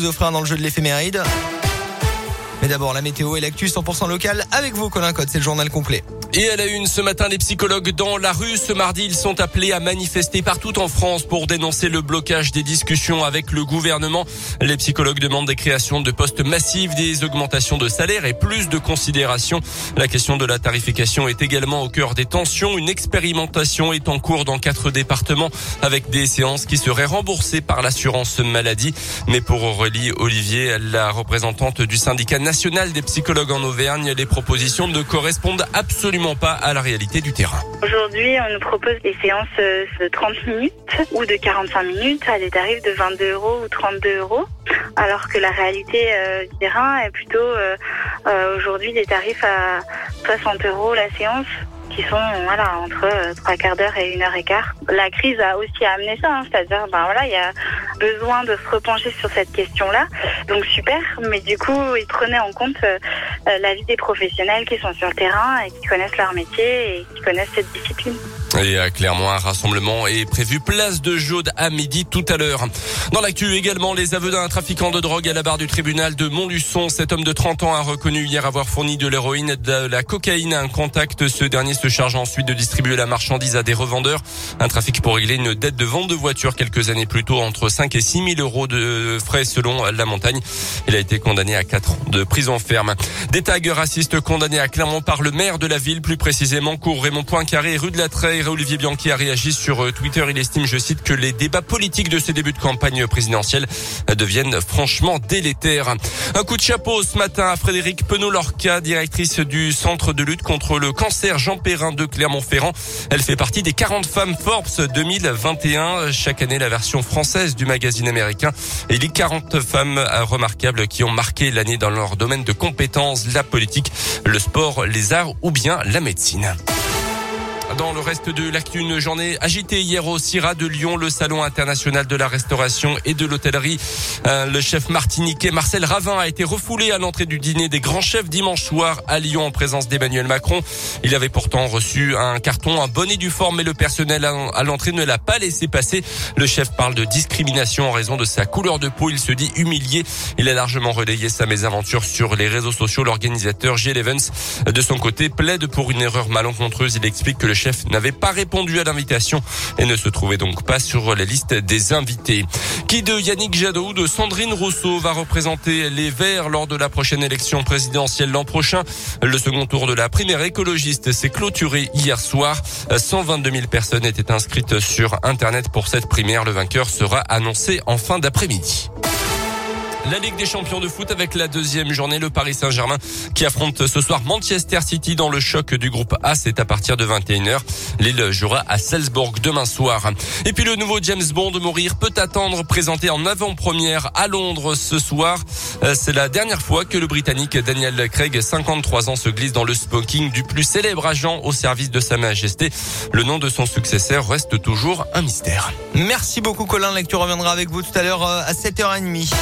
vous offrir dans le jeu de l'éphéméride. Mais d'abord, la météo et l'actu 100% local avec vous, Colin Code. C'est le journal complet. Et à la une, ce matin, les psychologues dans la rue. Ce mardi, ils sont appelés à manifester partout en France pour dénoncer le blocage des discussions avec le gouvernement. Les psychologues demandent des créations de postes massifs, des augmentations de salaire et plus de considération. La question de la tarification est également au cœur des tensions. Une expérimentation est en cours dans quatre départements avec des séances qui seraient remboursées par l'assurance maladie. Mais pour Aurélie Olivier, la représentante du syndicat national des psychologues en Auvergne, les propositions ne correspondent absolument pas à la réalité du terrain. Aujourd'hui, on nous propose des séances euh, de 30 minutes ou de 45 minutes. À des tarifs de 22 euros ou 32 euros, alors que la réalité euh, du terrain est plutôt euh, aujourd'hui des tarifs à 60 euros la séance qui sont voilà entre trois quarts d'heure et une heure et quart. La crise a aussi amené ça, hein, c'est-à-dire ben voilà il y a besoin de se repencher sur cette question-là, donc super. Mais du coup ils prenaient en compte euh, la vie des professionnels qui sont sur le terrain et qui connaissent leur métier et qui connaissent cette discipline. Et à Clermont, un rassemblement est prévu place de Jaude à midi tout à l'heure. Dans l'actu également, les aveux d'un trafiquant de drogue à la barre du tribunal de Montluçon. Cet homme de 30 ans a reconnu hier avoir fourni de l'héroïne et de la cocaïne à un contact. Ce dernier se charge ensuite de distribuer la marchandise à des revendeurs. Un trafic pour régler une dette de vente de voiture quelques années plus tôt entre 5 et 6 000 euros de frais selon la montagne. Il a été condamné à 4 ans de prison ferme. Des tags racistes condamnés à Clermont par le maire de la ville, plus précisément cours Raymond Poincaré, rue de la Treille. Olivier Bianchi a réagi sur Twitter. Il estime, je cite, que les débats politiques de ces débuts de campagne présidentielle deviennent franchement délétères. Un coup de chapeau ce matin à Frédéric Penaud-Lorca, directrice du Centre de lutte contre le cancer Jean Perrin de Clermont-Ferrand. Elle fait partie des 40 femmes Forbes 2021. Chaque année, la version française du magazine américain élit 40 femmes remarquables qui ont marqué l'année dans leur domaine de compétences, la politique, le sport, les arts ou bien la médecine. Dans le reste de l'actu, journée agitée hier au CIRA de Lyon, le salon international de la restauration et de l'hôtellerie. Euh, le chef martiniquais Marcel Ravin a été refoulé à l'entrée du dîner des grands chefs dimanche soir à Lyon en présence d'Emmanuel Macron. Il avait pourtant reçu un carton, un bonnet du fort, mais le personnel à l'entrée ne l'a pas laissé passer. Le chef parle de discrimination en raison de sa couleur de peau. Il se dit humilié. Il a largement relayé sa mésaventure sur les réseaux sociaux. L'organisateur Gilles Evans, de son côté, plaide pour une erreur malencontreuse. Il explique que le chef n'avait pas répondu à l'invitation et ne se trouvait donc pas sur la liste des invités. Qui de Yannick Jadot ou de Sandrine Rousseau va représenter les Verts lors de la prochaine élection présidentielle l'an prochain? Le second tour de la primaire écologiste s'est clôturé hier soir. 122 000 personnes étaient inscrites sur Internet pour cette primaire. Le vainqueur sera annoncé en fin d'après-midi. La Ligue des champions de foot avec la deuxième journée, le Paris Saint-Germain qui affronte ce soir Manchester City dans le choc du groupe A. C'est à partir de 21h. Lille jouera à Salzbourg demain soir. Et puis le nouveau James Bond Mourir peut attendre présenté en avant-première à Londres ce soir. Euh, c'est la dernière fois que le Britannique Daniel Craig, 53 ans, se glisse dans le smoking du plus célèbre agent au service de Sa Majesté. Le nom de son successeur reste toujours un mystère. Merci beaucoup Colin. Lecture reviendra avec vous tout à l'heure euh, à 7h30.